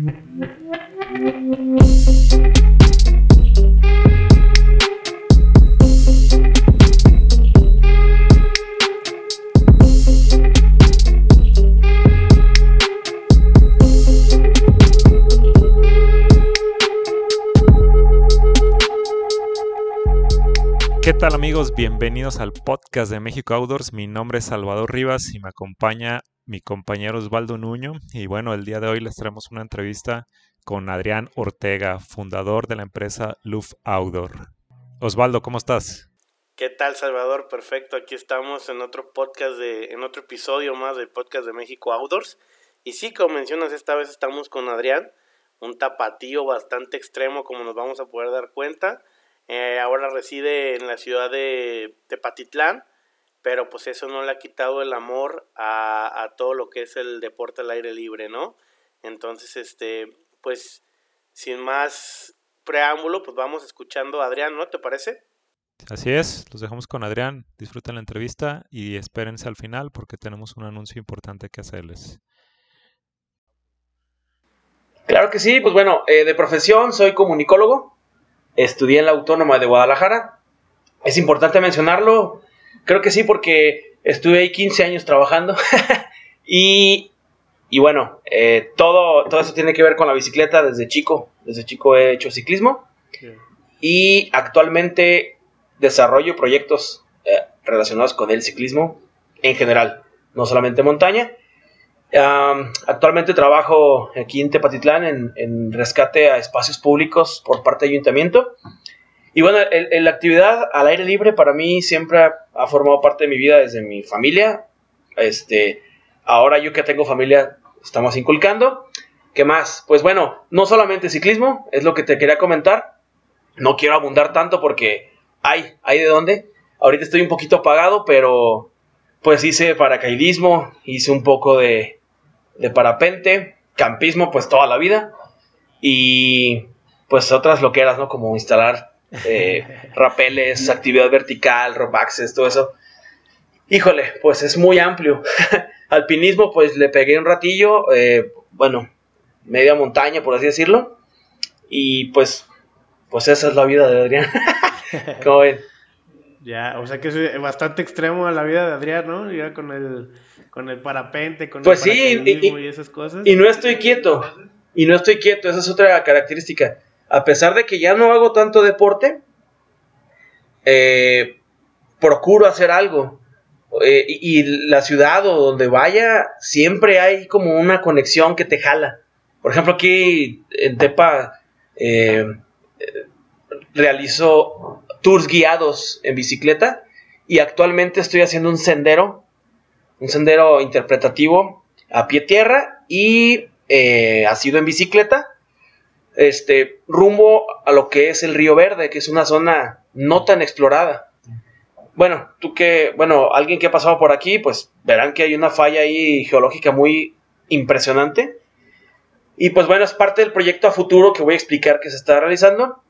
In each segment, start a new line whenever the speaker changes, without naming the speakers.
Mm-hmm. Tal amigos? Bienvenidos al podcast de México Outdoors. Mi nombre es Salvador Rivas y me acompaña mi compañero Osvaldo Nuño. Y bueno, el día de hoy les traemos una entrevista con Adrián Ortega, fundador de la empresa Luft Outdoor. Osvaldo, ¿cómo estás?
¿Qué tal, Salvador? Perfecto. Aquí estamos en otro podcast de, en otro episodio más del podcast de México Outdoors. Y sí, como mencionas, esta vez estamos con Adrián, un tapatío bastante extremo, como nos vamos a poder dar cuenta. Eh, ahora reside en la ciudad de Tepatitlán, pero pues eso no le ha quitado el amor a, a, todo lo que es el deporte al aire libre, ¿no? Entonces, este, pues, sin más preámbulo, pues vamos escuchando a Adrián, ¿no? ¿Te parece?
Así es, los dejamos con Adrián, disfruten la entrevista y espérense al final porque tenemos un anuncio importante que hacerles.
Claro que sí, pues bueno, eh, de profesión soy comunicólogo, estudié en la Autónoma de Guadalajara. Es importante mencionarlo, creo que sí, porque estuve ahí 15 años trabajando y, y, bueno, eh, todo, todo eso tiene que ver con la bicicleta desde chico. Desde chico he hecho ciclismo y actualmente desarrollo proyectos eh, relacionados con el ciclismo en general, no solamente montaña. Um, actualmente trabajo aquí en Tepatitlán en, en, rescate a espacios públicos por parte del ayuntamiento. Y bueno, la actividad al aire libre para mí siempre ha, ha, formado parte de mi vida desde mi familia. Este, ahora yo que tengo familia, estamos inculcando. ¿Qué más? Pues bueno, no solamente ciclismo, es lo que te quería comentar. No quiero abundar tanto porque hay, hay de dónde. Ahorita estoy un poquito apagado, pero pues hice paracaidismo, hice un poco de, de parapente, campismo, pues toda la vida. Y pues otras loqueras, ¿no? Como instalar eh, rapeles, actividad vertical, rope access, todo eso. Híjole, pues es muy amplio. Alpinismo, pues le pegué un ratillo, eh, bueno, media montaña, por así decirlo. Y pues, pues esa es la vida de Adrián. ¿Cómo ven?
Ya, o sea que es bastante extremo a la vida de Adrián, ¿no? Ya con el, con el parapente, con
pues
el
sí, y,
y, esas cosas.
Y no estoy quieto, y no estoy quieto, esa es otra característica. A pesar de que ya no hago tanto deporte, eh, procuro hacer algo. Eh, y, y, la ciudad o donde vaya, siempre hay como una conexión que te jala. Por ejemplo, aquí en Tepa eh, realizo tours guiados en bicicleta y actualmente estoy haciendo un sendero, un sendero interpretativo a pie tierra y eh, ha sido en bicicleta, este, rumbo a lo que es el Río Verde, que es una zona no tan explorada. Bueno, tú que, bueno, alguien que ha pasado por aquí, pues verán que hay una falla ahí geológica muy impresionante. Y pues bueno, es parte del proyecto a futuro que voy a explicar que se está realizando.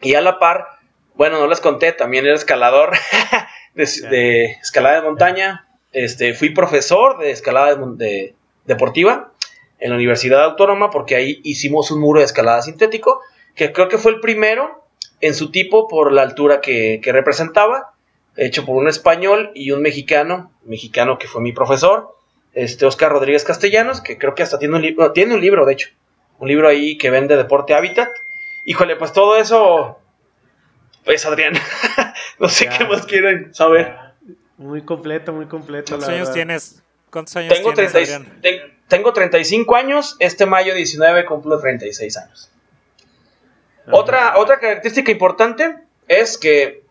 Y a la par, bueno, no les conté, también era escalador de, de, escalada de montaña. Este, fui profesor de escalada de, de, deportiva en la Universidad Autónoma porque ahí hicimos un muro de escalada sintético que creo que fue el primero en su tipo por la altura que, que representaba, hecho por un español y un mexicano, mexicano que fue mi profesor, este Oscar Rodríguez Castellanos, que creo que hasta tiene un libro, tiene un libro de hecho, un libro ahí que vende Deporte Hábitat. Híjole, pues todo eso pues Adrián, no sé ya. qué más quieren saber.
Muy completo, muy completo.
¿Cuántos años verdad. tienes? ¿Cuántos años
tengo
tienes,
30,
Adrián?
Te, tengo 35 años, este mayo 19 cumplo 36 años. Okay. Otra, otra característica importante es que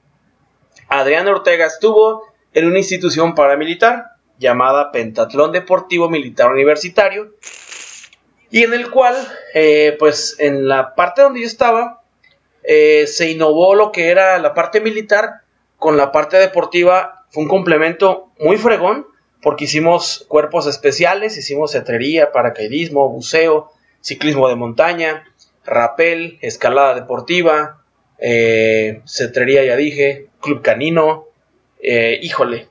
Adrián Ortega estuvo en una institución paramilitar llamada Pentatlón Deportivo Militar Universitario y en el cual, eh, pues en la parte donde yo estaba, eh, se innovó lo que era la parte militar con la parte deportiva. Fue un complemento muy fregón porque hicimos cuerpos especiales, hicimos cetrería, paracaidismo, buceo, ciclismo de montaña, rapel, escalada deportiva, eh, cetrería ya dije, club canino, eh, híjole,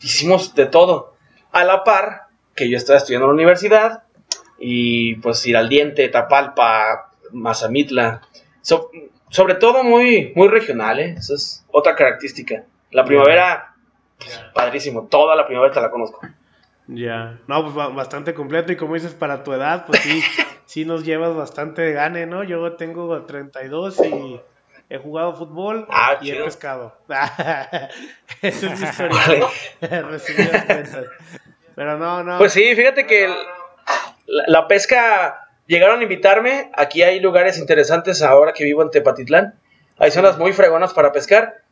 hicimos de todo. A la par que yo estaba estudiando en la universidad, y pues ir al diente, Tapalpa, Mazamitla. sobre todo muy, muy regional, ¿eh? Esa es otra característica. La primavera, padrísimo, toda la primavera te la conozco.
Ya, no, pues bastante completo y como dices, para tu edad, pues sí, sí nos llevas bastante de gane, ¿no? Yo tengo 32 y he jugado fútbol ah, y he pescado. Esa es mi historia. Pero no, no.
Pues sí, fíjate que la, pesca llegaron a invitarme. Aquí hay lugares interesantes ahora que vivo en Tepatitlán. Hay zonas muy fregonas para pescar.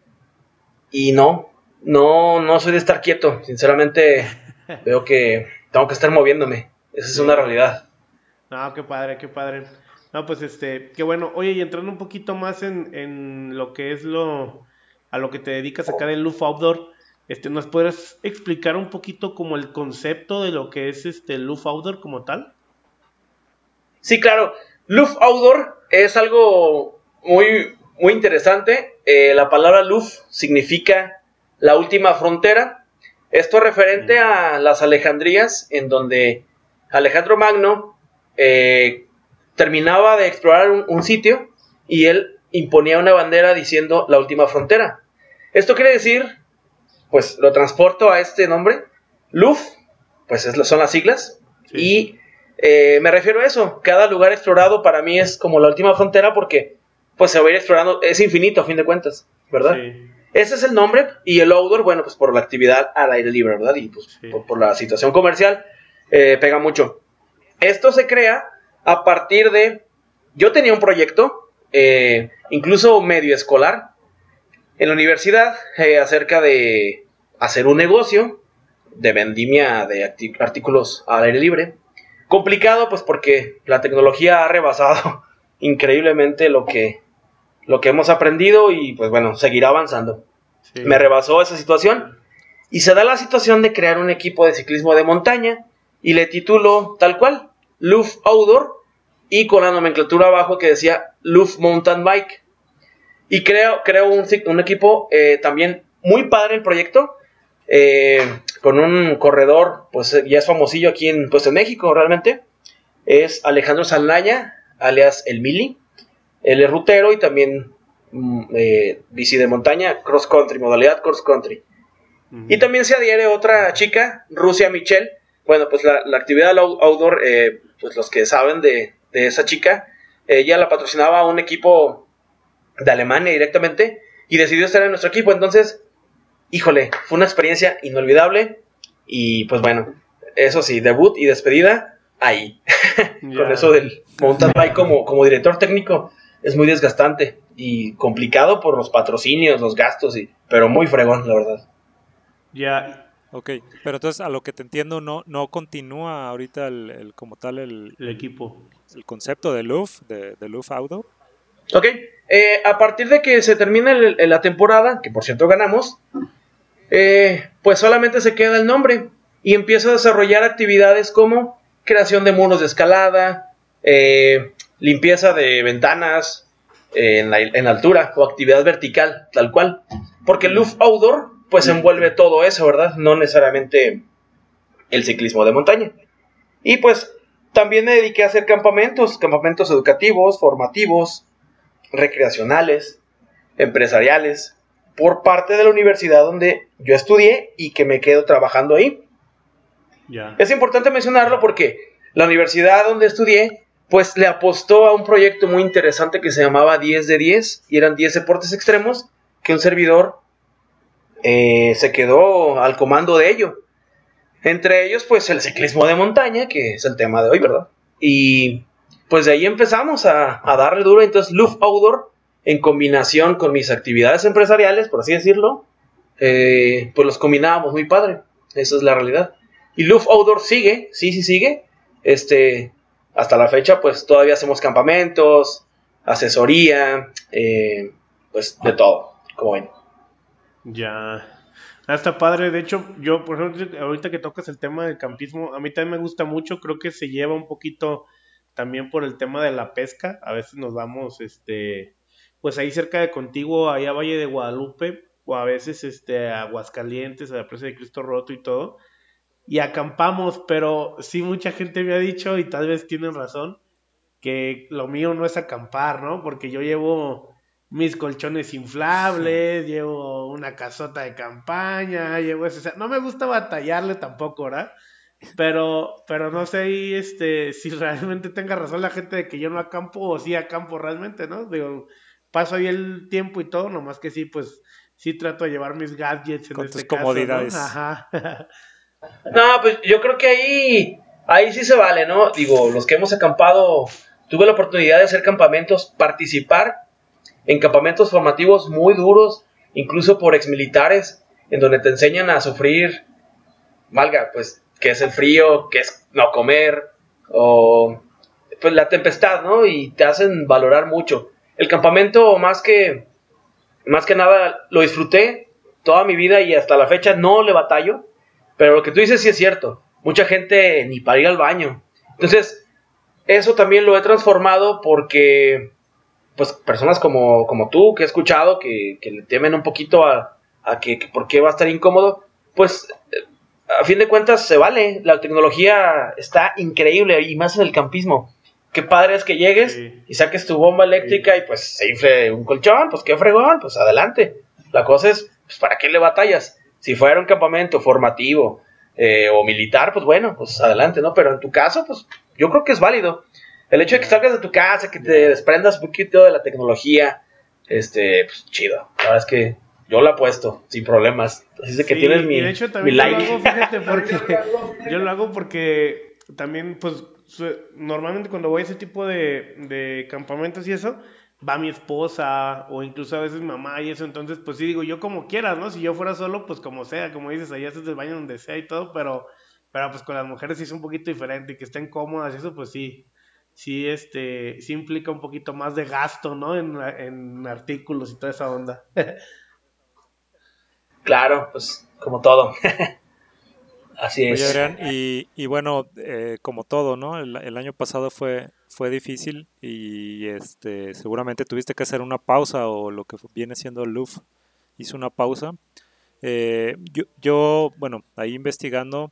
Y no, no, no soy de estar quieto. Sinceramente, veo que tengo que estar moviéndome. Esa es una realidad.
No, qué padre, qué padre. No, pues este, qué bueno. Oye, y entrando un poquito más en, en lo que es lo a lo que te dedicas acá del Luf Outdoor, este, ¿nos puedes explicar un poquito como el concepto de lo que es este Luf Outdoor como tal?
Sí, claro. Luf Outdoor es algo muy, muy interesante. Eh, la palabra Luf significa la última frontera. Esto referente a las Alejandrías, en donde Alejandro Magno eh, terminaba de explorar un, sitio y él imponía una bandera diciendo la última frontera. Esto quiere decir, pues lo transporto a este nombre, LUF, pues son las siglas, y eh, me refiero a eso, cada lugar explorado para mí es como la última frontera porque pues se va a ir explorando, es infinito a fin de cuentas, ¿verdad? Ese es el nombre y el outdoor, bueno, pues por la actividad al aire libre, ¿verdad? Y pues por, la situación comercial eh, pega mucho. Esto se crea a partir de... Yo tenía un proyecto, eh, incluso medio escolar, en la universidad, eh, acerca de hacer un negocio de vendimia de artículos al aire libre. Complicado, pues porque la tecnología ha rebasado increíblemente lo que, lo que hemos aprendido y pues bueno, seguirá avanzando. Me rebasó esa situación y se da la situación de crear un equipo de ciclismo de montaña y le titulo tal cual, Luf Outdoor y con la nomenclatura abajo que decía Luf Mountain Bike. Y creo, creo un, un equipo eh, también muy padre el proyecto, eh, con un corredor, pues ya es famosillo aquí en, pues, en México realmente, es Alejandro Salnaya, alias El Mili. Él es rutero y también mm, eh, bici de montaña, cross country, modalidad cross country. Y también se adhiere otra chica, Rusia Michelle. Bueno, pues la, la actividad outdoor, pues los que saben de, de esa chica. Ella la patrocinaba a un equipo de Alemania directamente y decidió estar en nuestro equipo. Entonces, híjole, fue una experiencia inolvidable. Y pues bueno, eso sí, debut y despedida ahí. Con eso del mountain bike como, como director técnico es muy desgastante y complicado por los patrocinios, los gastos, y, pero muy fregón, la verdad.
Ya, Ok, pero entonces a lo que te entiendo no, no continúa ahorita el, como tal el,
equipo.
El concepto de Luft, de, de Luft Auto.
Ok, eh, a partir de que se termina la temporada, que por cierto ganamos, eh, pues solamente se queda el nombre y empieza a desarrollar actividades como creación de muros de escalada, eh, limpieza de ventanas en la, en, altura o actividad vertical, tal cual. Porque Luft Outdoor pues envuelve todo eso, ¿verdad? No necesariamente el ciclismo de montaña. Y pues también me dediqué a hacer campamentos, campamentos educativos, formativos, recreacionales, empresariales, por parte de la universidad donde yo estudié y que me quedo trabajando ahí. Es importante mencionarlo porque la universidad donde estudié, pues le apostó a un proyecto muy interesante que se llamaba 10 de 10 y eran 10 deportes extremos que un servidor eh, se quedó al comando de ello. Entre ellos, pues el ciclismo de montaña, que es el tema de hoy, ¿verdad? Y pues de ahí empezamos a, darle duro. Entonces, Luft Outdoor, en combinación con mis actividades empresariales, por así decirlo, eh, pues los combinábamos muy padre. Esa es la realidad. Y Luft Outdoor sigue, sí, sí sigue. Este, hasta la fecha, pues todavía hacemos campamentos, asesoría, eh, pues de todo, como ven.
Ya. Ah, está padre. De hecho, yo, por ejemplo, ahorita que tocas el tema del campismo, a mí también me gusta mucho. Creo que se lleva un poquito también por el tema de la pesca. A veces nos vamos, este, pues ahí cerca de contigo, allá a Valle de Guadalupe, o a veces, este, a Aguascalientes, a la presa de Cristo Roto y todo. Y acampamos, pero sí mucha gente me ha dicho, y tal vez tienen razón, que lo mío no es acampar, ¿no? Porque yo llevo mis colchones inflables, llevo una casota de campaña, llevo eso. no me gusta batallarle tampoco, ¿verdad? Pero, pero no sé este, si realmente tenga razón la gente de que yo no acampo o sí acampo realmente, ¿no? Digo, paso ahí el tiempo y todo, nomás que sí, pues sí trato de llevar mis gadgets en
Con
este
tus comodidades.
Ajá.
No, pues yo creo que ahí, ahí sí se vale, ¿no? Digo, los que hemos acampado, tuve la oportunidad de hacer campamentos, participar en campamentos formativos muy duros, incluso por exmilitares, en donde te enseñan a sufrir, valga, pues, qué es el frío, qué es no comer, o pues la tempestad, ¿no? Y te hacen valorar mucho. El campamento, más que, más que nada, lo disfruté toda mi vida y hasta la fecha no le batallo. Pero lo que tú dices sí es cierto. Mucha gente ni para ir al baño. Entonces, eso también lo he transformado porque, pues, personas como, como tú, que he escuchado, que, que le temen un poquito a, a que, que por qué va a estar incómodo, pues, eh, a fin de cuentas se vale. La tecnología está increíble y más en el campismo. Qué padre es que llegues
Sí.
y saques tu bomba eléctrica y pues se infle un colchón, pues qué fregón, pues adelante. La cosa es, pues, ¿para qué le batallas? Si fuera un campamento formativo eh, o militar, pues bueno, pues adelante, ¿no? Pero en tu caso, pues yo creo que es válido. El hecho de que salgas de tu casa, que te desprendas un poquito de la tecnología, este, pues chido. La verdad es que yo la apuesto sin problemas. Así que
Sí,
tienes mi,
de hecho
mi
también yo
like.
lo hago, fíjate, porque yo lo hago porque también, pues, normalmente cuando voy a ese tipo de, de campamentos y eso, va mi esposa o incluso a veces mi mamá y eso, entonces, pues sí digo, yo como quieras, ¿no? Si yo fuera solo, pues como sea, como dices, allá haces el baño donde sea y todo, pero, pero pues con las mujeres sí es un poquito diferente y que estén cómodas y eso, pues sí, sí, este, sí implica un poquito más de gasto, ¿no? En, en artículos y toda esa onda.
Claro, pues como todo. Así es.
Oye, Adrián, y, y bueno, eh, como todo, ¿no? El, el año pasado fue, fue difícil y este, seguramente tuviste que hacer una pausa o lo que viene siendo LUF hizo una pausa. Eh, yo, yo, bueno, ahí investigando,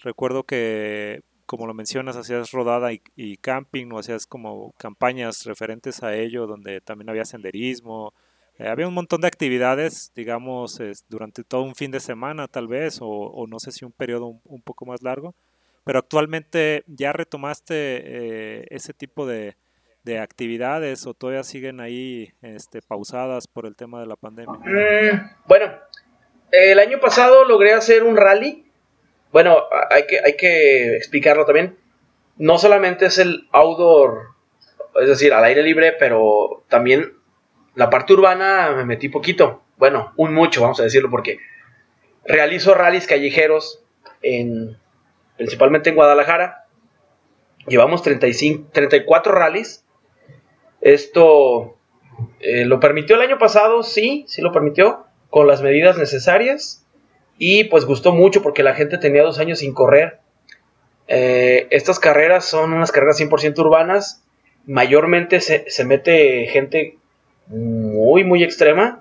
recuerdo que, como lo mencionas, hacías rodada y, y camping o hacías como campañas referentes a ello, donde también había senderismo, eh, había un montón de actividades, digamos, durante todo un fin de semana tal vez, o, o no sé si un periodo un, un, poco más largo, pero actualmente ya retomaste eh, ese tipo de, de, actividades o todavía siguen ahí este, pausadas por el tema de la pandemia.
Mm, bueno, el año pasado logré hacer un rally. Bueno, hay que, hay que explicarlo también. No solamente es el outdoor, es decir, al aire libre, pero también la parte urbana me metí poquito. Bueno, un mucho, vamos a decirlo, porque realizo rallies callejeros, en, principalmente en Guadalajara. Llevamos 35, 34 rallies. Esto eh, lo permitió el año pasado, sí, sí lo permitió, con las medidas necesarias. Y pues gustó mucho porque la gente tenía dos años sin correr. Eh, estas carreras son unas carreras 100% urbanas. Mayormente se, se mete gente muy, muy extrema.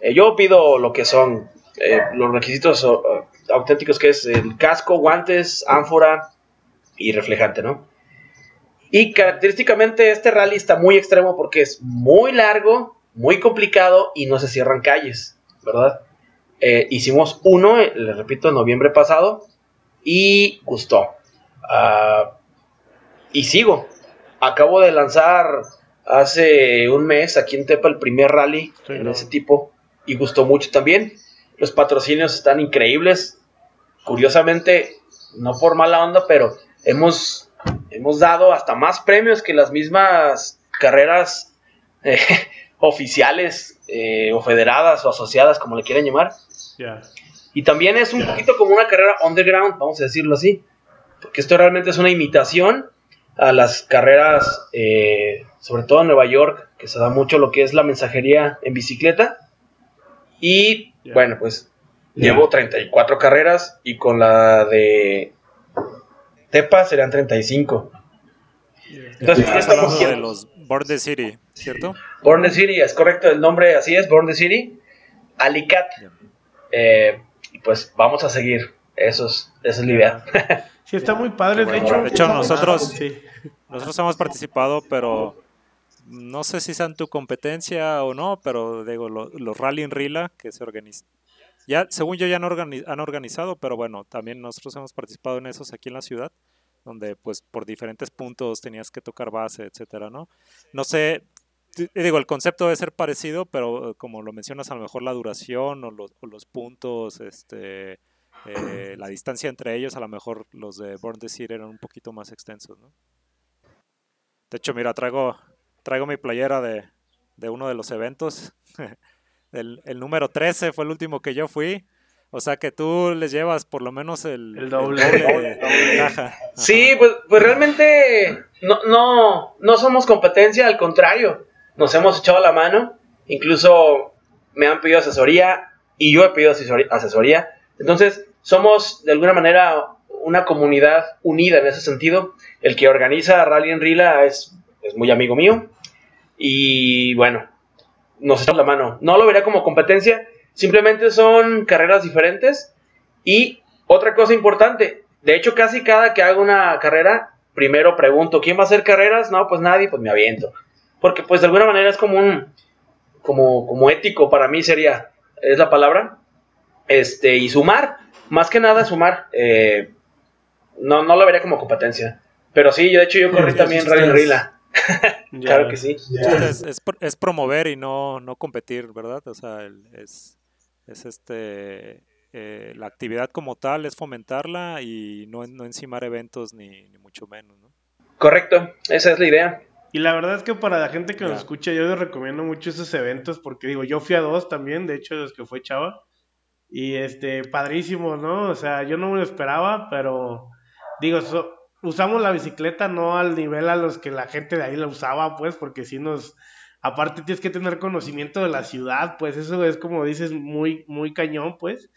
Eh, yo pido lo que son eh, los requisitos uh, auténticos, que es el casco, guantes, ánfora y reflejante, ¿no? Y característicamente este rally está muy extremo porque es muy largo, muy complicado y no se cierran calles, ¿verdad? Eh, hicimos uno, eh, les repito, en noviembre pasado y gustó. Uh, y sigo. Acabo de lanzar hace un mes aquí en Tepa el primer rally sí, en no. ese tipo y gustó mucho también. Los patrocinios están increíbles. Curiosamente, no por mala onda, pero hemos, hemos dado hasta más premios que las mismas carreras eh, oficiales eh, o federadas o asociadas, como le quieran llamar.
Yeah.
Y también es un yeah. poquito como una carrera underground, vamos a decirlo así. Porque esto realmente es una imitación a las carreras, eh, sobre todo en Nueva York, que se da mucho lo que es la mensajería en bicicleta. Y yeah. bueno, pues yeah. llevo 34 carreras y con la de Tepa serían 35.
Entonces, hablando de los Born the City, ¿cierto?
Born the City, es correcto, el nombre así es, Born the City. Alicat. Eh, y pues vamos a seguir. Eso es, esa es la idea.
Sí, está muy padre. De hecho,
de hecho nosotros,
sí.
nosotros hemos participado, pero no sé si sean tu competencia o no, pero digo, lo- los Rally en Rila que se organizan. Ya, según yo, ya han, han organizado, pero bueno, también nosotros hemos participado en esos aquí en la ciudad, donde pues por diferentes puntos tenías que tocar base, etcétera, ¿no? No sé, t- digo, el concepto debe ser parecido, pero eh, como lo mencionas, a lo mejor la duración o los, puntos, este, eh, la distancia entre ellos, a lo mejor los de Born City eran un poquito más extensos, ¿no? De hecho, mira, traigo, traigo mi playera de, de uno de los eventos. el, el número 13 fue el último que yo fui. O sea que tú les llevas por lo menos el,
El doble.
de-. Ajá.
Sí, pues, pues realmente no, no, no somos competencia, al contrario, nos hemos echado la mano, incluso me han pedido asesoría y yo he pedido asesoría. Entonces, somos de alguna manera una comunidad unida en ese sentido. El que organiza Rally en Rila es, es muy amigo mío y bueno, nos echamos la mano. No lo vería como competencia, simplemente son carreras diferentes y otra cosa importante, de hecho casi cada que hago una carrera, primero pregunto, ¿quién va a hacer carreras? No, pues nadie, pues me aviento. Porque pues de alguna manera es como un, como, como ético para mí sería, es la palabra, este, y sumar, más que nada sumar, eh, no, no lo vería como competencia. Pero sí, yo de hecho yo corrí
Sí,
también Rally Rila.
Ya.
Claro que sí.
Es, es pro- es promover y no, no competir, ¿verdad? O sea, el- es, es este eh, la actividad como tal, es fomentarla y no, no encimar eventos ni, ni mucho menos, ¿no?
Correcto, esa es la idea.
Y la verdad es que para la gente que nos escucha, yo les recomiendo mucho esos eventos porque digo, yo fui a dos también, de hecho, de los que fue Chava. Y este, padrísimo, ¿no? O sea, yo no me lo esperaba, pero digo, so- usamos la bicicleta no al nivel a los que la gente de ahí la usaba, pues, porque si nos, aparte tienes que tener conocimiento de la ciudad, pues eso es como dices, muy, muy cañón, pues.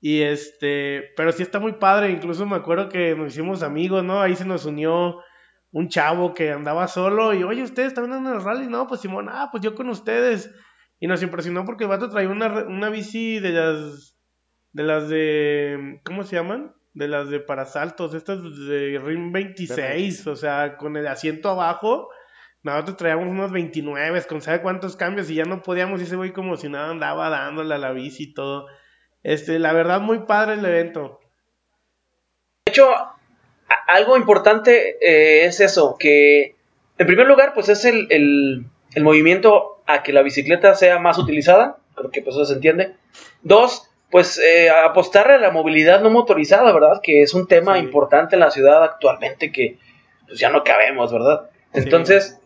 Y este, pero sí está muy padre, incluso me acuerdo que nos hicimos amigos, ¿no? Ahí se nos unió un chavo que andaba solo y, oye, ¿ustedes también andan en el rally? No, pues Simón, ah, pues yo con ustedes. Y nos impresionó porque el vato traía una, una bici de las, de las de, ¿cómo se llaman? De las de parasaltos, estas de RIM 26,
BMX.
o sea, con el asiento abajo. Nosotros traíamos unos 29, con sabe cuántos cambios y ya no podíamos. Y ese güey como si nada andaba dándole a la bici y todo. Este, la verdad, muy padre el evento.
De hecho, algo importante eh, es eso, que en primer lugar, pues es el, el- el movimiento a que la bicicleta sea más utilizada, creo que pues eso se entiende. Dos, pues eh, apostarle a la movilidad no motorizada, ¿verdad? Que es un tema
Sí.
importante en la ciudad actualmente que pues ya no cabemos, ¿verdad?
Sí.
Entonces,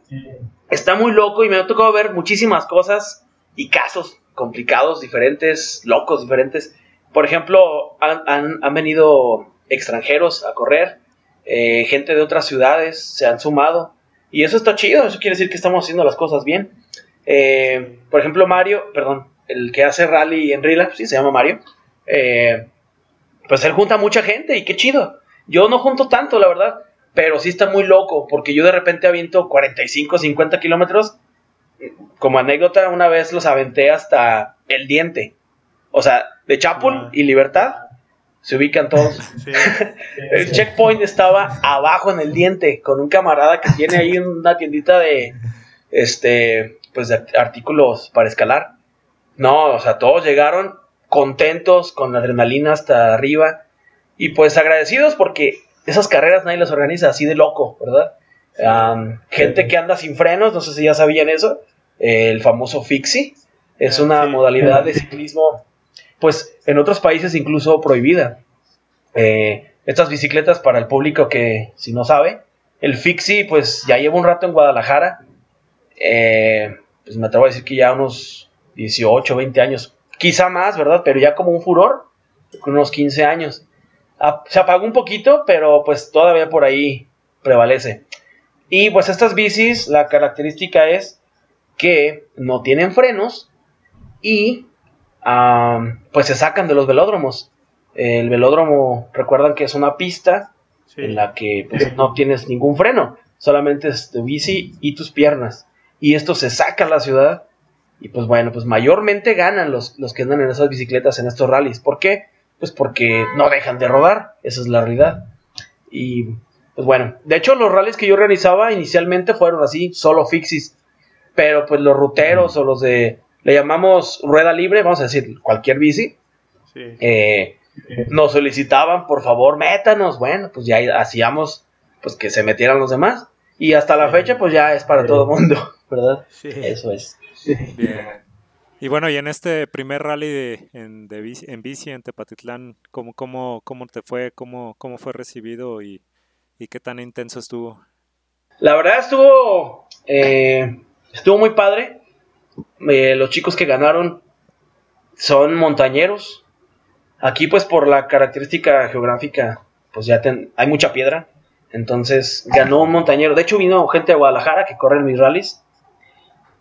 está muy loco y me ha tocado ver muchísimas cosas y casos complicados, diferentes, locos, diferentes. Por ejemplo, han, han- han venido extranjeros a correr, eh, gente de otras ciudades se han sumado y eso está chido, eso quiere decir que estamos haciendo las cosas bien. Eh, por ejemplo, Mario, perdón, el que hace rally en Rila, sí, se llama Mario, eh, pues él junta mucha gente y qué chido. Yo no junto tanto, la verdad, pero sí está muy loco porque yo de repente aviento 45, 50 kilómetros. Como anécdota, una vez los aventé hasta el diente. O sea, de Chapul
Ah.
y Libertad se ubican todos.
Sí.
El checkpoint estaba abajo en el diente con un camarada que tiene ahí una tiendita de este pues de artículos para escalar. No, o sea, todos llegaron contentos con la adrenalina hasta arriba. Y pues agradecidos porque esas carreras nadie las organiza así de loco, ¿verdad? Gente que anda sin frenos, no sé si ya sabían eso, el famoso fixie. Es
Ah,
una modalidad de ciclismo pues en otros países incluso prohibida. Eh, estas bicicletas para el público que si no sabe, el Fixie pues ya lleva un rato en Guadalajara, eh, pues me atrevo a decir que ya unos 18, 20 años, quizá más, ¿verdad? Pero ya como un furor, con unos 15 años. Ah, se apagó un poquito, pero pues todavía por ahí prevalece. Y pues estas bicis, la característica es que no tienen frenos y pues se sacan de los velódromos. El velódromo, recuerdan que es una pista
Sí.
en la que pues, no tienes ningún freno, solamente es tu bici y tus piernas. Y esto se saca a la ciudad y pues bueno, pues mayormente ganan los, los que andan en esas bicicletas en estos rallies. ¿Por qué? pues porque no dejan de rodar, esa es la realidad. Y pues bueno, de hecho los rallies que yo realizaba inicialmente fueron así, solo fixis, pero pues los ruteros o los de, le llamamos rueda libre, vamos a decir, cualquier bici, eh, nos solicitaban, por favor, métanos, bueno, pues ya hacíamos, pues que se metieran los demás, y hasta la fecha, pues ya es para todo el mundo, ¿verdad? Eso es.
Bien. Y bueno, y en este primer rally de, en, bici, en bici en Tepatitlán, ¿cómo, cómo, cómo te fue? ¿Cómo, cómo fue recibido y, qué tan intenso estuvo?
La verdad estuvo, eh, estuvo muy padre. Eh, los chicos que ganaron son montañeros. Aquí pues por la característica geográfica, pues ya hay mucha piedra. Entonces ganó un montañero. De hecho vino gente de Guadalajara que corre en mis rallies.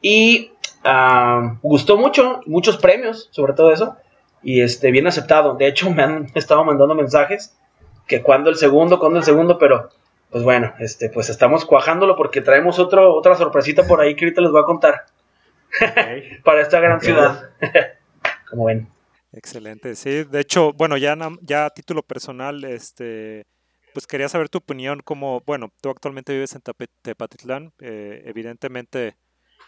Y Ah, gustó mucho, muchos premios, sobre todo eso, y este, bien aceptado. De hecho, me han estado mandando mensajes que cuando el segundo, cuando el segundo, pero pues bueno, este, pues estamos cuajándolo porque traemos otro, otra sorpresita por ahí que ahorita les voy a contar para esta gran ciudad. Como ven.
Excelente, sí. De hecho, bueno, ya, ya a título personal, este, pues quería saber tu opinión como, bueno, tú actualmente vives en Tepatitlán, eh, evidentemente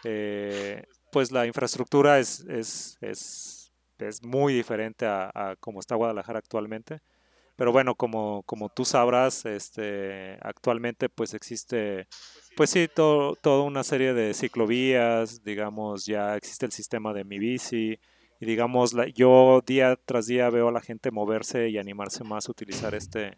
eh, pues la infraestructura es, es, es, es muy diferente a, a, como está Guadalajara actualmente. Pero bueno, como, como tú sabrás, este, actualmente pues existe, pues sí, todo, toda una serie de ciclovías, digamos, ya existe el sistema de mi bici, y digamos, la, yo día tras día veo a la gente moverse y animarse más a utilizar este,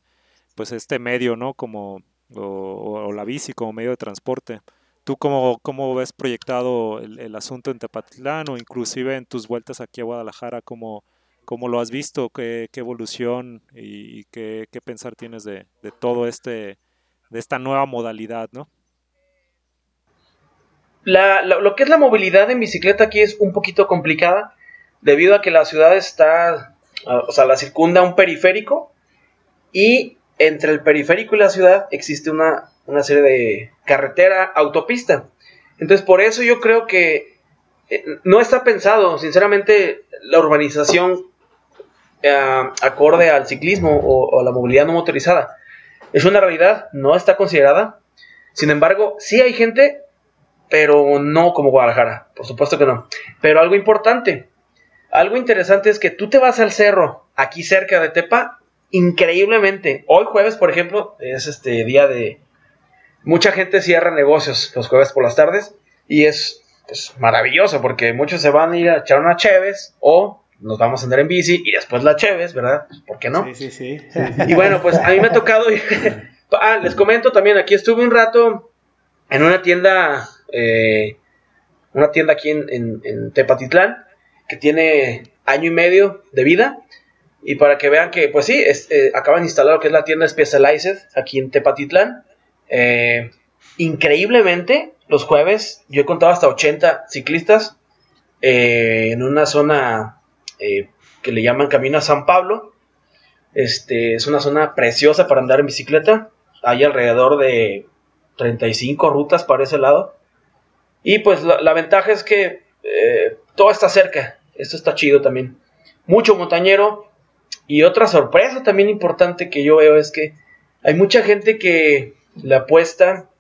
pues este medio, ¿no? Como, o, o la bici como medio de transporte. ¿Tú cómo, cómo ves proyectado el, asunto en Tepatitlán o inclusive en tus vueltas aquí a Guadalajara? ¿Cómo, cómo lo has visto? ¿Qué, evolución y, qué, pensar tienes de, todo este, de esta nueva modalidad, no?
lo que es la movilidad en bicicleta aquí es un poquito complicada debido a que la ciudad está, o sea, la circunda un periférico y entre el periférico y la ciudad existe una una serie de carretera, autopista. Entonces, por eso yo creo que eh, no está pensado, sinceramente, la urbanización eh, acorde al ciclismo o, a la movilidad no motorizada. Es una realidad, no está considerada. Sin embargo, sí hay gente, pero no como Guadalajara, por supuesto que no. Pero algo importante, algo interesante es que tú te vas al cerro, aquí cerca de Tepa, increíblemente. Hoy jueves, por ejemplo, es este día de, mucha gente cierra negocios los jueves por las tardes y es pues, maravilloso porque muchos se van a ir a echar una Cheves o nos vamos a andar en bici y después la Cheves, ¿verdad? Pues, ¿Por qué no?
Sí, sí, sí.
Y bueno, pues a mí me ha tocado. ah, les comento también, aquí estuve un rato en una tienda, eh, una tienda aquí en, Tepatitlán, que tiene año y medio de vida. Y para que vean que, pues sí, eh, acaban de instalar lo que es la tienda Specialized aquí en Tepatitlán. Eh, increíblemente, los jueves yo he contado hasta 80 ciclistas eh, en una zona que le llaman Camino a San Pablo. Este, es una zona preciosa para andar en bicicleta. Hay alrededor de 35 rutas para ese lado. Y pues la, ventaja es que todo está cerca. Esto está chido también. Mucho montañero. Y otra sorpresa también importante que yo veo es que hay mucha gente que la apuesta,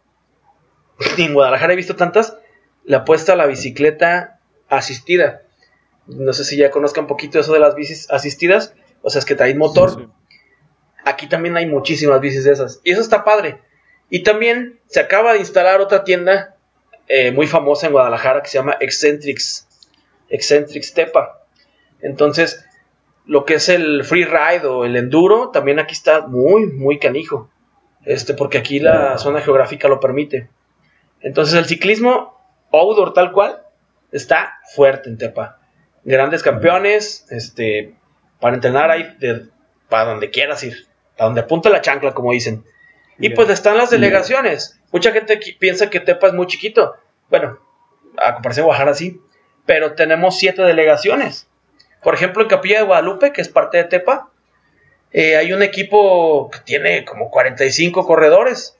en Guadalajara he visto tantas, la apuesta a la bicicleta asistida. No sé si ya conozcan un poquito eso de las bicis asistidas, o sea, es que traen motor. Aquí también hay muchísimas bicis de esas, y eso está padre. Y también se acaba de instalar otra tienda eh, muy famosa en Guadalajara que se llama Eccentrics, Eccentrics Tepa. Entonces, lo que es el free ride o el enduro, también aquí está muy, muy canijo este, porque aquí la zona geográfica lo permite. Entonces el ciclismo outdoor tal cual está fuerte en Tepa. Grandes campeones, este, para entrenar ahí para donde quieras ir, para donde apunta la chancla, como dicen. Y pues están las delegaciones. Mucha gente piensa que Tepa es muy chiquito. Bueno, a comparación de Guadalajara sí, pero tenemos siete delegaciones. Por ejemplo, en Capilla de Guadalupe, que es parte de Tepa, eh, hay un equipo que tiene como 45 corredores.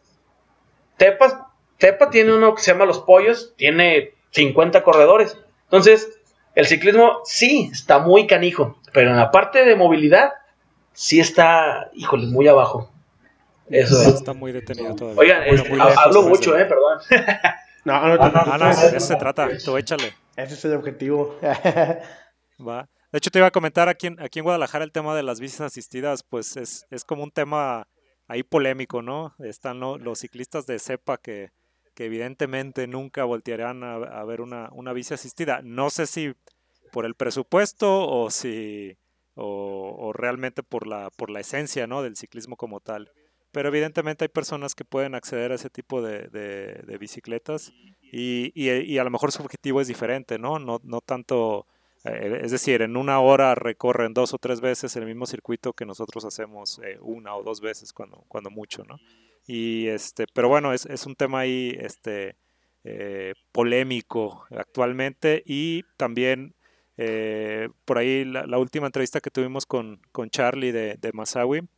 Tepa, Tepa tiene uno que se llama Los Pollos, tiene 50 corredores. Entonces, el ciclismo sí está muy canijo, pero en la parte de movilidad sí está, híjole, muy abajo. Eso es.
Está muy detenido todavía.
Oigan,
Bueno,
este,
muy
ha-
lejos,
hablo mucho, eh, perdón.
No, no,
No, no,
ese
de eso se trata. Tú échale.
es el objetivo.
Va. De hecho, te iba a comentar aquí en, aquí en Guadalajara el tema de las bicis asistidas, pues es, es como un tema ahí polémico, ¿no? Están lo- los ciclistas de cepa que, que evidentemente nunca voltearán a, a ver una, una bici asistida. No sé si por el presupuesto o si o, realmente por la, por la esencia, ¿no? Del ciclismo como tal. Pero evidentemente hay personas que pueden acceder a ese tipo de, de- bicicletas y, y- y a lo mejor su objetivo es diferente, ¿no? No, no tanto es decir, en una hora recorren dos o tres veces el mismo circuito que nosotros hacemos eh, una o dos veces cuando, cuando mucho, ¿no? Y este, pero bueno, es, es un tema ahí este, eh, polémico actualmente y también eh, por ahí la, la última entrevista que tuvimos con, con Charlie de, de Masawi,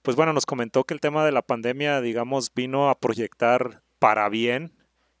pues bueno, nos comentó que el tema de la pandemia, digamos, vino a proyectar para bien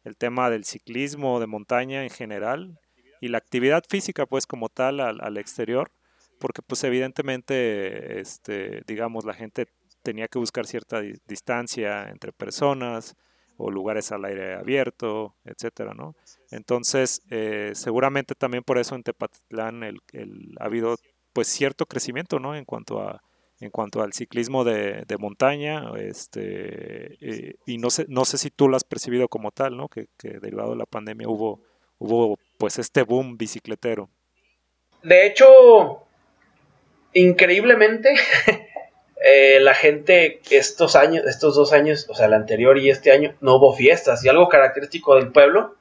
el tema del ciclismo de montaña en general y la actividad física pues como tal al, al exterior porque pues evidentemente este digamos la gente tenía que buscar cierta di- distancia entre personas o lugares al aire abierto etcétera no entonces eh, seguramente también por eso en Tepatitlán el, el- ha habido pues cierto crecimiento no en cuanto a en cuanto al ciclismo de, de montaña este eh, y no sé no sé si tú lo has percibido como tal no que, que derivado de la pandemia hubo hubo pues este boom bicicletero.
De hecho, increíblemente, eh, la gente estos años, estos dos años, o sea, el anterior y este año, no hubo fiestas. Y algo característico del pueblo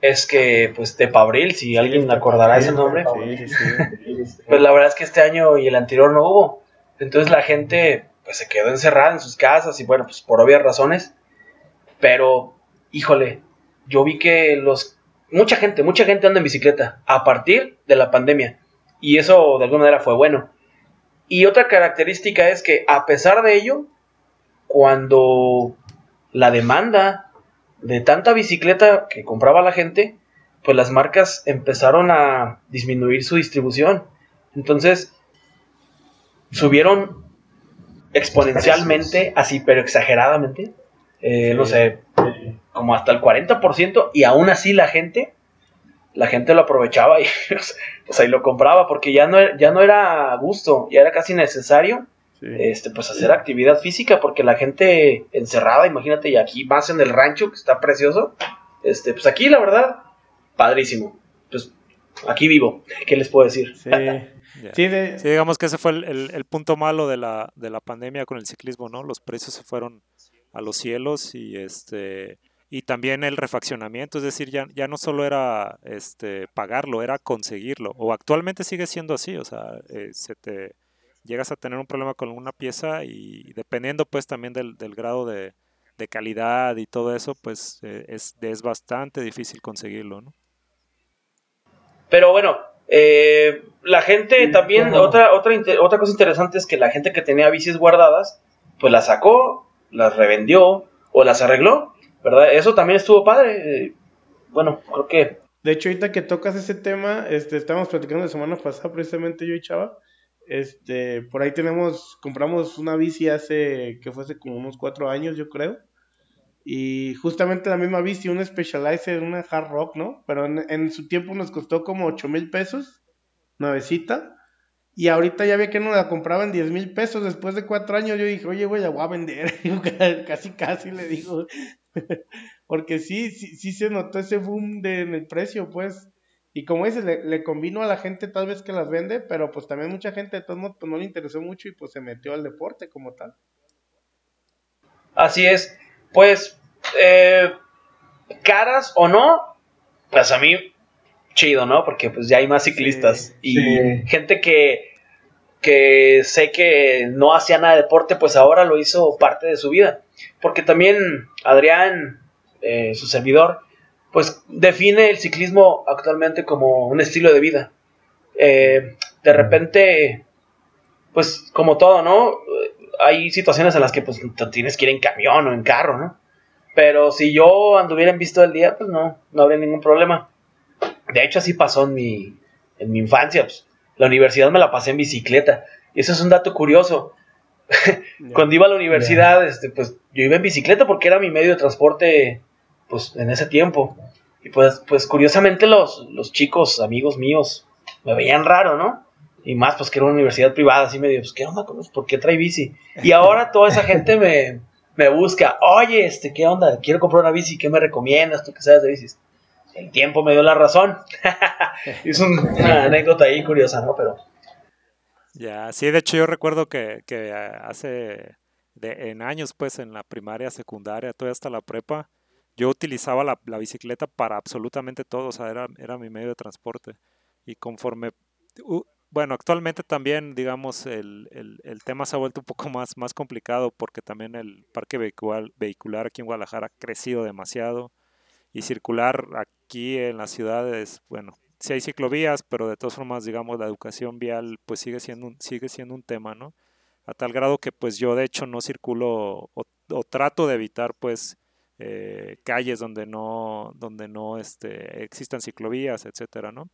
es que, pues, Tepabril, si alguien acordará ese nombre,
Sí, sí, sí.
pues la verdad es que este año y el anterior no hubo. Entonces la gente, pues, se quedó encerrada en sus casas y bueno, pues, por obvias razones. Pero, híjole, yo vi que los mucha gente, mucha gente anda en bicicleta a partir de la pandemia. Y eso de alguna manera fue bueno. Y otra característica es que a pesar de ello, cuando la demanda de tanta bicicleta que compraba la gente, pues las marcas empezaron a disminuir su distribución. Entonces, subieron exponencialmente, así, pero exageradamente, eh, no sé, como hasta el 40%, y aún así la gente, la gente lo aprovechaba y pues ahí lo compraba, porque ya no, ya no era a gusto, ya era casi necesario
Sí.
este, pues hacer actividad física, porque la gente encerrada, imagínate, y aquí más en el rancho, que está precioso, este, pues aquí la verdad, padrísimo. Pues aquí vivo, ¿qué les puedo decir?
Sí.
Ya.
Sí, de-
Sí, digamos que ese fue el, el- el punto malo de la, de la pandemia con el ciclismo, ¿no? Los precios se fueron a los cielos y este y también el refaccionamiento, es decir, ya, ya no solo era este pagarlo, era conseguirlo. O actualmente sigue siendo así, o sea, eh, se te llegas a tener un problema con una pieza y dependiendo pues también del, del grado de, de calidad y todo eso, pues eh, es, es bastante difícil conseguirlo, ¿no?
Pero bueno, eh, la gente también, otra, otra, otra cosa interesante es que la gente que tenía bicis guardadas, pues las sacó, las revendió o las arregló, ¿verdad? Eso también estuvo padre. eh, Bueno, creo que
De hecho, ahorita que tocas ese tema, este, estábamos platicando la semana pasada, precisamente yo y Chava. Este, por ahí tenemos, compramos una bici hace, que fue hace como unos cuatro años, yo creo. Y justamente la misma bici, una Specializer, una Hard Rock, ¿no? Pero en, en su tiempo nos costó como ocho mil pesos, nuevecita. Y ahorita ya vi que nos la compraba en 10 mil pesos después de cuatro años. Yo dije, oye, güey, la voy a vender. casi, casi le digo. Porque sí, sí, sí se notó ese boom de, en el precio, pues. Y como dices, le, le convino a la gente tal vez que las vende, pero pues también mucha gente de todos modos pues, no le interesó mucho y pues se metió al deporte como tal.
así es. Pues, eh, caras o no, pues a mí, chido, ¿no? Porque pues ya hay más ciclistas y
Sí.
gente que, que sé que no hacía nada de deporte, pues ahora lo hizo parte de su vida. Porque también Adrián, eh, su servidor, pues define el ciclismo actualmente como un estilo de vida. Eh, de repente, pues como todo, ¿no? Hay situaciones en las que pues te tienes que ir en camión o en carro, ¿no? Pero si yo anduviera en visto del día, pues no, no habría ningún problema. De hecho, así pasó en mi, en mi infancia. Pues, la universidad me la pasé en bicicleta. Y eso es un dato curioso. Cuando iba a la universidad, este, pues yo iba en bicicleta porque era mi medio de transporte, pues en ese tiempo. Y pues, pues curiosamente los, los chicos, amigos míos, me veían raro, ¿no? Y más, pues que era una universidad privada, así medio, pues, ¿qué onda con ¿Por qué trae bici? Y ahora toda esa gente me, me busca, oye, este, ¿qué onda? Quiero comprar una bici, ¿qué me recomiendas? ¿Tú qué sabes de bicis? El tiempo me dio la razón. es una anécdota ahí curiosa, ¿no? Pero...
Ya, sí, de hecho yo recuerdo que, que hace, de, en años, pues, en la primaria, secundaria, toda hasta la prepa, yo utilizaba la, la, bicicleta para absolutamente todo, o sea, era, era mi medio de transporte. Y conforme bueno, actualmente también, digamos, el, el, el, tema se ha vuelto un poco más, más complicado porque también el parque vehicular, vehicular aquí en Guadalajara ha crecido demasiado y circular aquí en las ciudades, bueno, sí hay ciclovías, pero de todas formas, digamos, la educación vial pues sigue siendo un, sigue siendo un tema, ¿no? A tal grado que pues yo de hecho no circulo o, o trato de evitar pues eh, calles donde no, donde no este, existan ciclovías, etcétera, ¿no?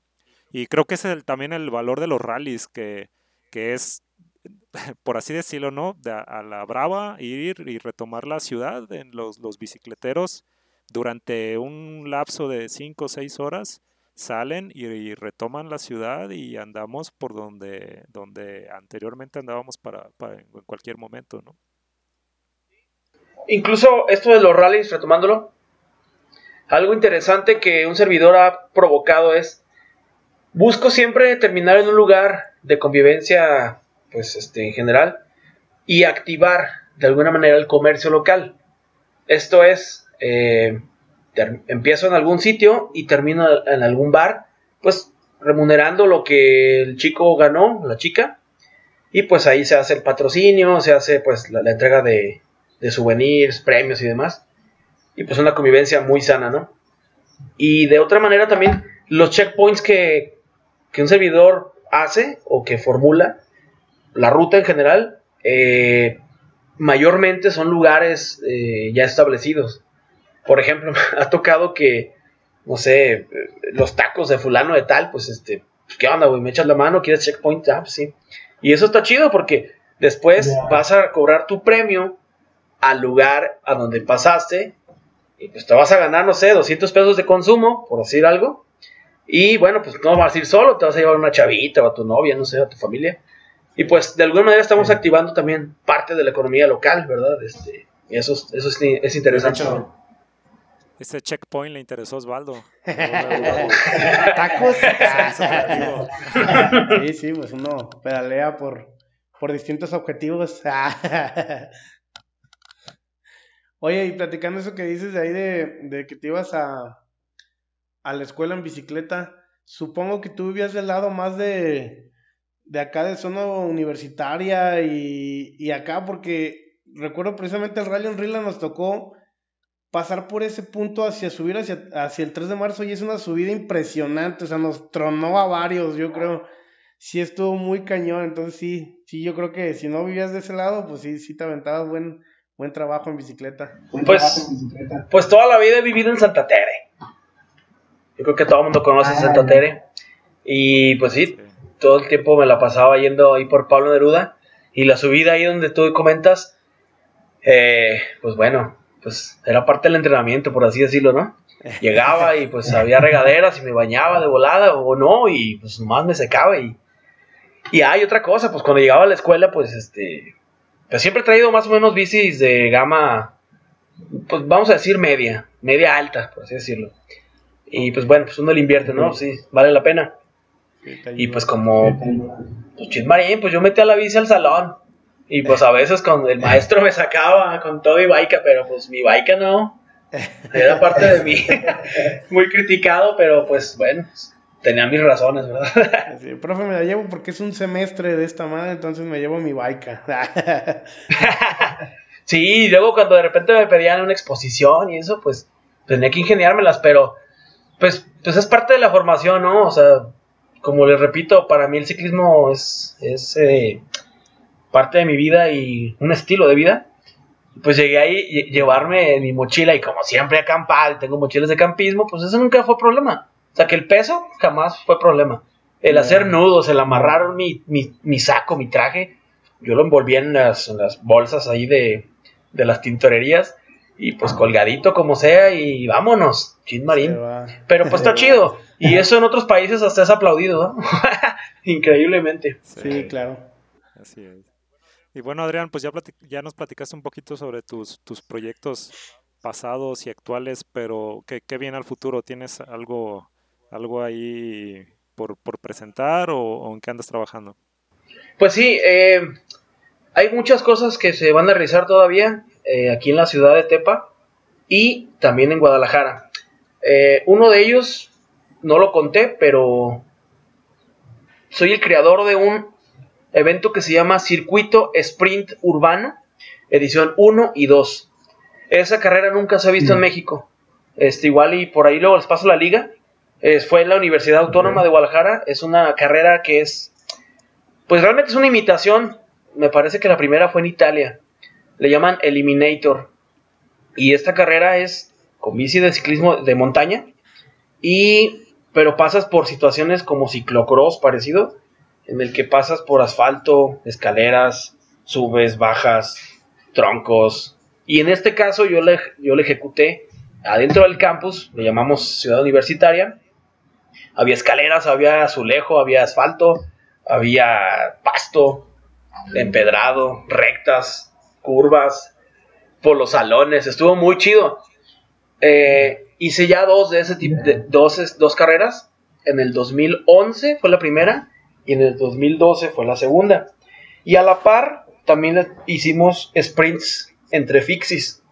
Y creo que es el, también el valor de los rallies, que, que es, por así decirlo, ¿no? a, la brava, ir y retomar la ciudad en los, los bicicleteros durante un lapso de 5 o 6 horas salen y, retoman la ciudad y andamos por donde, donde anteriormente andábamos para, para en cualquier momento, ¿no?
Incluso esto de los rallies, retomándolo, algo interesante que un servidor ha provocado es busco siempre terminar en un lugar de convivencia, pues este, en general, y activar de alguna manera el comercio local. Esto es, eh, empiezo en algún sitio y termino en algún bar, pues remunerando lo que el chico ganó, la chica, y pues ahí se hace el patrocinio, se hace pues la, entrega de, de souvenirs, premios y demás, y pues una convivencia muy sana, ¿no? Y de otra manera también los checkpoints que, que un servidor hace o que formula, la ruta en general, eh, mayormente son lugares eh, ya establecidos. Por ejemplo, ha tocado que, no sé, los tacos de fulano de tal, pues este, ¿qué onda, güey? ¿Me echas la mano? ¿Quieres checkpoint? Ah, pues sí. Y eso está chido porque después vas a cobrar tu premio al lugar a donde pasaste y pues te vas a ganar, no sé, 200 pesos de consumo, por decir algo. Y bueno, pues no vas a ir solo, te vas a llevar una chavita o a tu novia, no sé, a tu familia. Y pues de alguna manera estamos activando también parte de la economía local, ¿verdad? Este, y eso, eso es, es interesante.
Este checkpoint le interesó a Osvaldo.
Tacos. sí, sí, pues uno pedalea por, por distintos objetivos. Oye, y platicando eso que dices de ahí de, de que te ibas a, a la escuela en bicicleta, supongo que tú vivías del lado más de, de acá de zona universitaria y, y acá, porque recuerdo precisamente el Rally Rila nos tocó pasar por ese punto hacia subir hacia, hacia el 3 de marzo y es una subida impresionante, o sea, nos tronó a varios, yo creo. Sí estuvo muy cañón, entonces sí, sí, yo creo que si no vivías de ese lado, pues sí, sí te aventabas buen, buen trabajo en bicicleta.
Pues, pues toda la vida he vivido en Santa Tere. Yo creo que todo el mundo conoce Santa Tere. Y pues sí, todo el tiempo me la pasaba yendo ahí por Pablo Neruda. Y la subida ahí donde tú comentas, eh, pues bueno, pues era parte del entrenamiento, por así decirlo, ¿no? Llegaba y pues había regaderas y me bañaba de volada o no, y pues nomás me secaba. Y, y hay otra cosa, pues cuando llegaba a la escuela, pues este, pues siempre he traído más o menos bicis de gama, pues vamos a decir media, media alta, por así decirlo. Y pues bueno, pues uno le invierte, ¿no? Sí, vale la pena. Y pues como, pues chismarín, pues yo metí a la bici al salón. Y pues a veces con el maestro me sacaba con todo y baica, pero pues mi baica no. Era parte de mí. Muy criticado, pero pues bueno, tenía mis razones, ¿verdad?
Sí, profe, me la llevo porque es un semestre de esta madre, entonces me llevo mi baica.
sí, y luego cuando de repente me pedían una exposición y eso, pues tenía que ingeniármelas, pero pues, pues es parte de la formación, ¿no? O sea, como les repito, para mí el ciclismo es, es eh, parte de mi vida y un estilo de vida. Pues llegué ahí, llevarme mi mochila y como siempre acampar, tengo mochilas de campismo, pues eso nunca fue problema. O sea, que el peso jamás fue problema. El hacer nudos, el amarrar mi, mi, mi saco, mi traje, yo lo envolvía en las, en las bolsas ahí de, de las tintorerías y pues colgadito como sea y vámonos, chin marín. Pero pues está chido. Y eso en otros países hasta es aplaudido, ¿no? Increíblemente.
Sí, claro.
Así es. Y bueno, Adrián, pues ya, ya nos platicaste un poquito sobre tus, tus proyectos pasados y actuales, pero ¿qué, qué viene al futuro? ¿Tienes algo, algo ahí por, por presentar o, en qué andas trabajando?
Pues sí, eh, hay muchas cosas que se van a realizar todavía eh, aquí en la ciudad de Tepa y también en Guadalajara. Eh, uno de ellos, no lo conté, pero soy el creador de un evento que se llama Circuito Sprint Urbano, edición 1 y 2. Esa carrera nunca se ha visto en mm. México. Este, igual y por ahí luego les paso la liga. fue en la Universidad Autónoma de Guadalajara. Es una carrera que es, pues realmente es una imitación. Me parece que la primera fue en Italia. Le llaman Eliminator. Y esta carrera es con bici de ciclismo de montaña. Y, pero pasas por situaciones como ciclocross parecido en el que pasas por asfalto, escaleras, subes, bajas, troncos. Y en este caso yo le, yo le ejecuté adentro del campus, le llamamos ciudad universitaria. Había escaleras, había azulejo, había asfalto, había pasto, empedrado, rectas, curvas, por los salones, estuvo muy chido. Eh, hice ya dos de ese tipo, dos, dos carreras. En el 2011 fue la primera y en el 2012 fue la segunda. Y a la par también hicimos sprints entre fixis.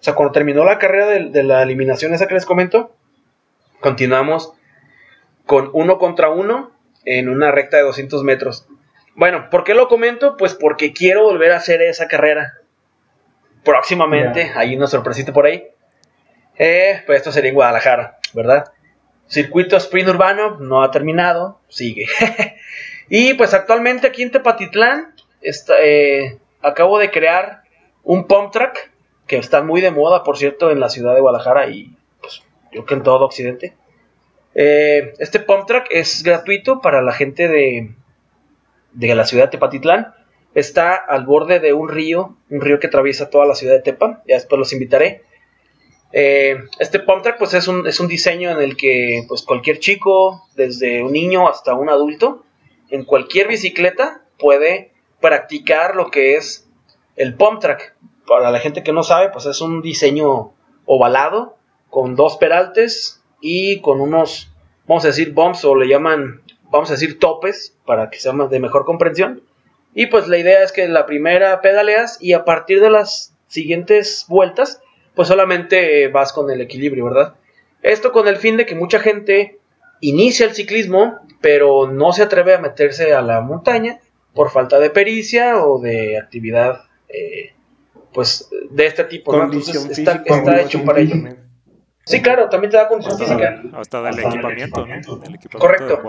O sea, cuando terminó la carrera de, la eliminación esa que les comento, continuamos con uno contra uno en una recta de 200 metros. Bueno, ¿por qué lo comento? Pues porque quiero volver a hacer esa carrera. Próximamente, hay una sorpresita por ahí. Eh, pues esto sería en Guadalajara, ¿verdad? Circuito sprint urbano no ha terminado, sigue. y pues actualmente aquí en Tepatitlán eh, acabo de crear un pump track que está muy de moda, por cierto, en la ciudad de Guadalajara y pues yo que en todo Occidente. Eh, este pump track es gratuito para la gente de, de la ciudad de Tepatitlán. Está al borde de un río, un río que atraviesa toda la ciudad de Tepa. Ya después los invitaré. Eh, este pump track pues es un, es un, diseño en el que pues cualquier chico, desde un niño hasta un adulto, en cualquier bicicleta puede practicar lo que es el pump track. Para la gente que no sabe, pues es un diseño ovalado con dos peraltes y con unos, vamos a decir, bumps o le llaman, vamos a decir, topes para que sea más de mejor comprensión. Y pues la idea es que la primera pedaleas y a partir de las siguientes vueltas pues solamente vas con el equilibrio, ¿verdad? Esto con el fin de que mucha gente inicia el ciclismo, pero no se atreve a meterse a la montaña por falta de pericia o de actividad, eh, pues de este tipo. ¿no? Entonces, está, hecho para ello. Sí, claro, también te da condición física.
hasta del equipamiento, ¿no?
Correcto.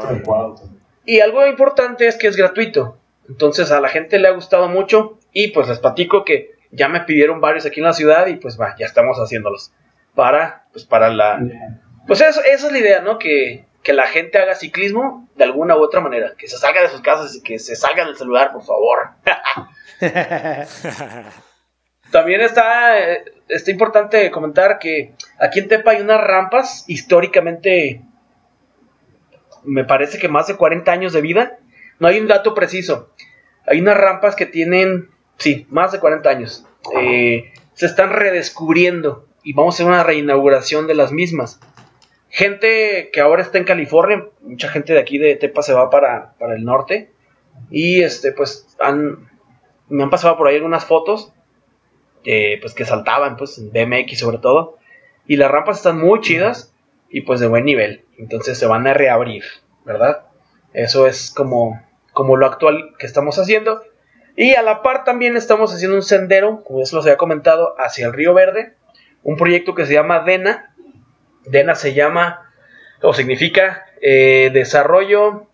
Y algo importante es que es gratuito. Entonces a la gente le ha gustado mucho y pues les platico que ya me pidieron varios aquí en la ciudad y pues va, ya estamos haciéndolos. Para, pues para la... Pues eso, esa es la idea, ¿no? Que, que la gente haga ciclismo de alguna u otra manera. Que se salga de sus casas y que se salga del celular, por favor. También está, está importante comentar que aquí en Tepa hay unas rampas históricamente, me parece que más de 40 años de vida. No hay un dato preciso. Hay unas rampas que tienen sí, más de 40 años. Eh, se están redescubriendo y vamos a hacer una reinauguración de las mismas. Gente que ahora está en California, mucha gente de aquí de Tepa se va para, el norte. Y este pues han, me han pasado por ahí algunas fotos eh, pues que saltaban pues en BMX sobre todo. Y las rampas están muy chidas y pues de buen nivel. Entonces se van a reabrir verdad eso es como como lo actual que estamos haciendo y a la par también estamos haciendo un sendero, como ya se los había comentado, hacia el Río Verde. Un proyecto que se llama DENA. DENA se llama, o significa, eh, Desarrollo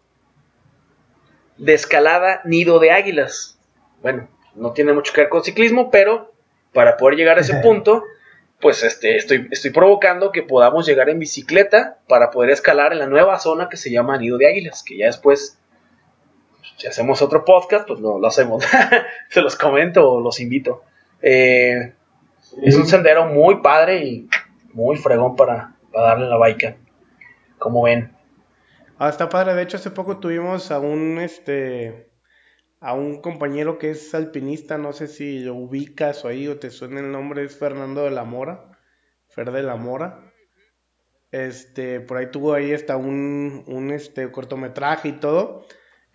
de Escalada Nido de Águilas. Bueno, no tiene mucho que ver con ciclismo, pero para poder llegar a ese punto, pues este, estoy, estoy provocando que podamos llegar en bicicleta para poder escalar en la nueva zona que se llama Nido de Águilas, que ya después, si hacemos otro podcast, pues lo hacemos. se los comento o los invito. Eh, es un sendero muy padre y muy fregón para, para darle la baica. Como ven.
Ah, está padre. De hecho, hace poco tuvimos a un este a un compañero que es alpinista, no sé si lo ubicas o ahí o te suena el nombre, es Fernando de la Mora, Fer de la Mora. Este, por ahí tuvo ahí hasta un, un este, cortometraje y todo.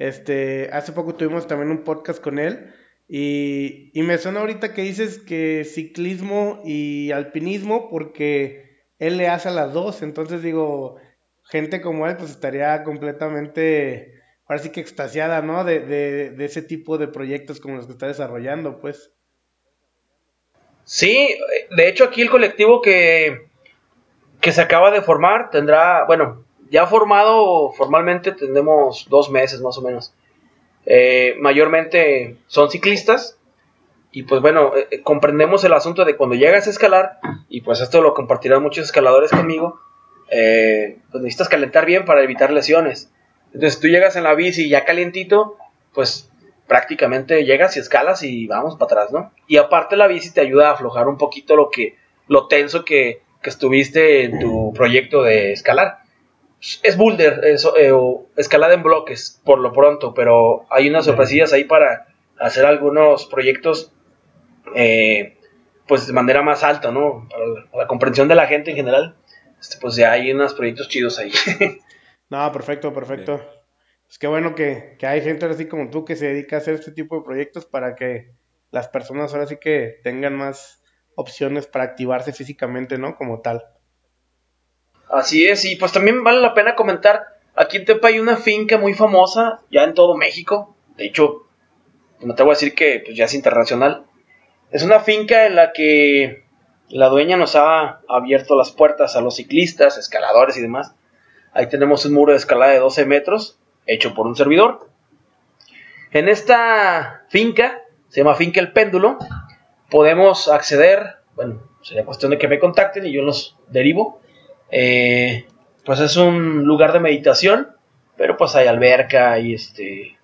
Este, hace poco tuvimos también un podcast con él. Y, me suena ahorita que dices que ciclismo y alpinismo, porque él le hace a las dos. Entonces digo, gente como él, pues estaría completamente ahora sí que extasiada, ¿no? De, de, ese tipo de proyectos como los que está desarrollando, pues.
Sí, de hecho aquí el colectivo que, que se acaba de formar tendrá, bueno, ya formado formalmente tenemos dos meses más o menos. Eh, mayormente son ciclistas y pues bueno, eh, eh, comprendemos el asunto de cuando llegas a escalar y pues esto lo compartirán muchos escaladores conmigo, pues necesitas calentar bien para evitar lesiones. Entonces tú llegas en la bici ya calientito, pues prácticamente llegas y escalas y vamos para atrás, ¿no? Y aparte la bici te ayuda a aflojar un poquito lo que lo tenso que, que estuviste en tu proyecto de escalar. Es boulder, eso, eh, o escalada en bloques, por lo pronto, pero hay unas sorpresillas ahí para hacer algunos proyectos, eh, pues de manera más alta, ¿no? Para la, la comprensión de la gente en general, este, pues ya hay unos proyectos chidos ahí.
No, perfecto, perfecto. Es que bueno que, que, hay gente así como tú que se dedica a hacer este tipo de proyectos para que las personas ahora sí que tengan más opciones para activarse físicamente, ¿no? Como tal.
Así es, y pues también vale la pena comentar, aquí en Tepa hay una finca muy famosa, ya en todo México, de hecho, te voy a decir que pues, ya es internacional. Es una finca en la que la dueña nos ha abierto las puertas a los ciclistas, escaladores y demás Ahí tenemos un muro de escalada de 12 metros, hecho por un servidor. En esta finca, se llama Finca El Péndulo, podemos acceder, bueno, sería cuestión de que me contacten y yo los derivo. Eh, pues es un lugar de meditación, pero pues hay alberca, hay este,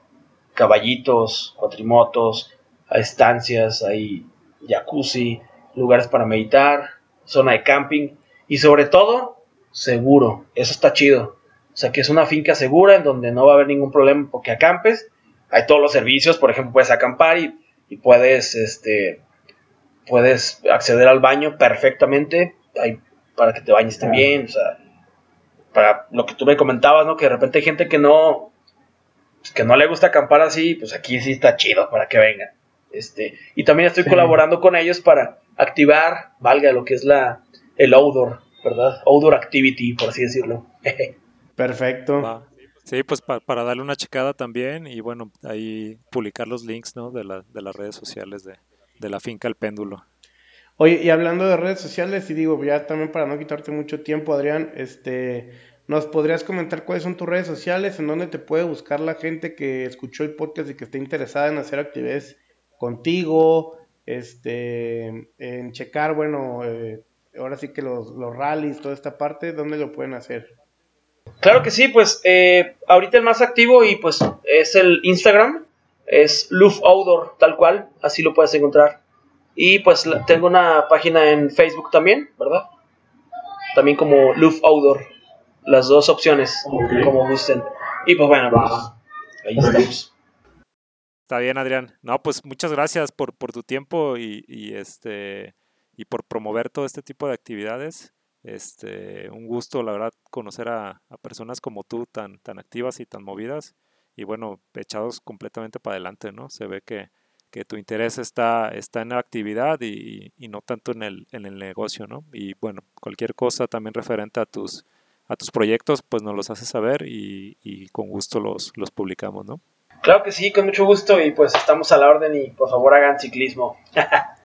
caballitos, cuatrimotos, hay estancias, hay jacuzzi, lugares para meditar, zona de camping y sobre todo seguro. Eso está chido. O sea, que es una finca segura en donde no va a haber ningún problema porque acampes. Hay todos los servicios, por ejemplo, puedes acampar y, puedes, este, puedes acceder al baño perfectamente. Hay, para que te bañes también, o sea, para lo que tú me comentabas, ¿no? Que de repente hay gente que no, pues, que no le gusta acampar así, pues aquí sí está chido para que vengan. Este, y también estoy colaborando con ellos para activar, valga lo que es la, el outdoor, ¿verdad? Outdoor activity, por así decirlo.
Perfecto.
Sí, pues para darle una checada también y bueno, ahí publicar los links, ¿no? De, la, de las redes sociales de, de la finca El Péndulo.
Oye, y hablando de redes sociales, y digo, ya también para no quitarte mucho tiempo, Adrián, este, ¿nos podrías comentar cuáles son tus redes sociales, en dónde te puede buscar la gente que escuchó el podcast y que esté interesada en hacer actividades contigo, este, en checar, bueno, eh, ahora sí que los, los rallies, toda esta parte, ¿dónde lo pueden hacer?
Claro que sí, pues eh, ahorita el más activo y pues es el Instagram, es Luf Outdoor, tal cual, así lo puedes encontrar. Y pues tengo una página en Facebook también, ¿verdad? También como Luf Outdoor, las dos opciones, como gusten. Y pues bueno, ahí estamos.
Está bien, Adrián. No, pues muchas gracias por, por tu tiempo y, y este y por promover todo este tipo de actividades. Este, un gusto, la verdad, conocer a, personas como tú, tan, tan activas y tan movidas, y bueno, echados completamente para adelante, ¿no? Se ve que, que tu interés está, está en la actividad y, y, no tanto en el, en el negocio, ¿no? Y bueno, cualquier cosa también referente a tus, a tus proyectos, pues nos los haces saber y, y con gusto los, los publicamos, ¿no?
Claro que sí, con mucho gusto y pues estamos a la orden y por favor hagan ciclismo.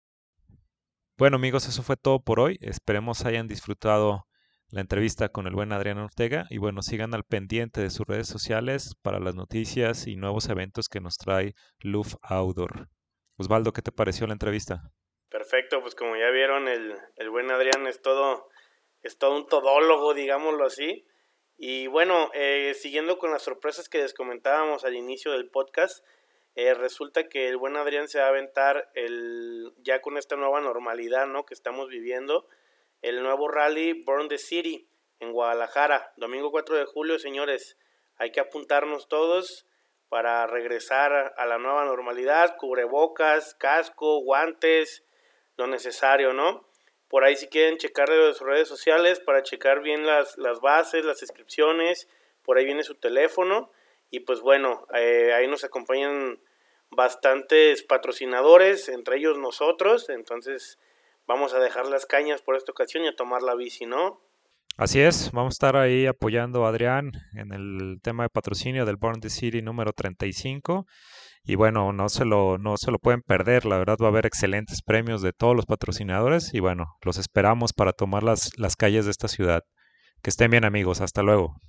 Bueno amigos, eso fue todo por hoy. Esperemos hayan disfrutado la entrevista con el buen Adrián Ortega y bueno, sigan al pendiente de sus redes sociales para las noticias y nuevos eventos que nos trae Luf Outdoor. Osvaldo, ¿qué te pareció la entrevista?
Perfecto, pues como ya vieron, el, el buen Adrián es todo, es todo un todólogo, digámoslo así. Y bueno, eh, siguiendo con las sorpresas que les comentábamos al inicio del podcast, eh, resulta que el buen Adrián se va a aventar el, ya con esta nueva normalidad ¿no? que estamos viviendo, el nuevo rally Burn the City en Guadalajara, domingo 4 de julio, señores. Hay que apuntarnos todos para regresar a la nueva normalidad, cubrebocas, casco, guantes, lo necesario, ¿no? Por ahí si quieren checar de sus redes sociales para checar bien las, las bases, las inscripciones, por ahí viene su teléfono y pues bueno, eh, ahí nos acompañan bastantes patrocinadores, entre ellos nosotros, entonces vamos a dejar las cañas por esta ocasión y a tomar la bici, ¿no?
Así es, vamos a estar ahí apoyando a Adrián en el tema de patrocinio del Born the City número 35. Y bueno, no se lo, no se lo pueden perder, la verdad va a haber excelentes premios de todos los patrocinadores y bueno, los esperamos para tomar las, las calles de esta ciudad. Que estén bien amigos, hasta luego.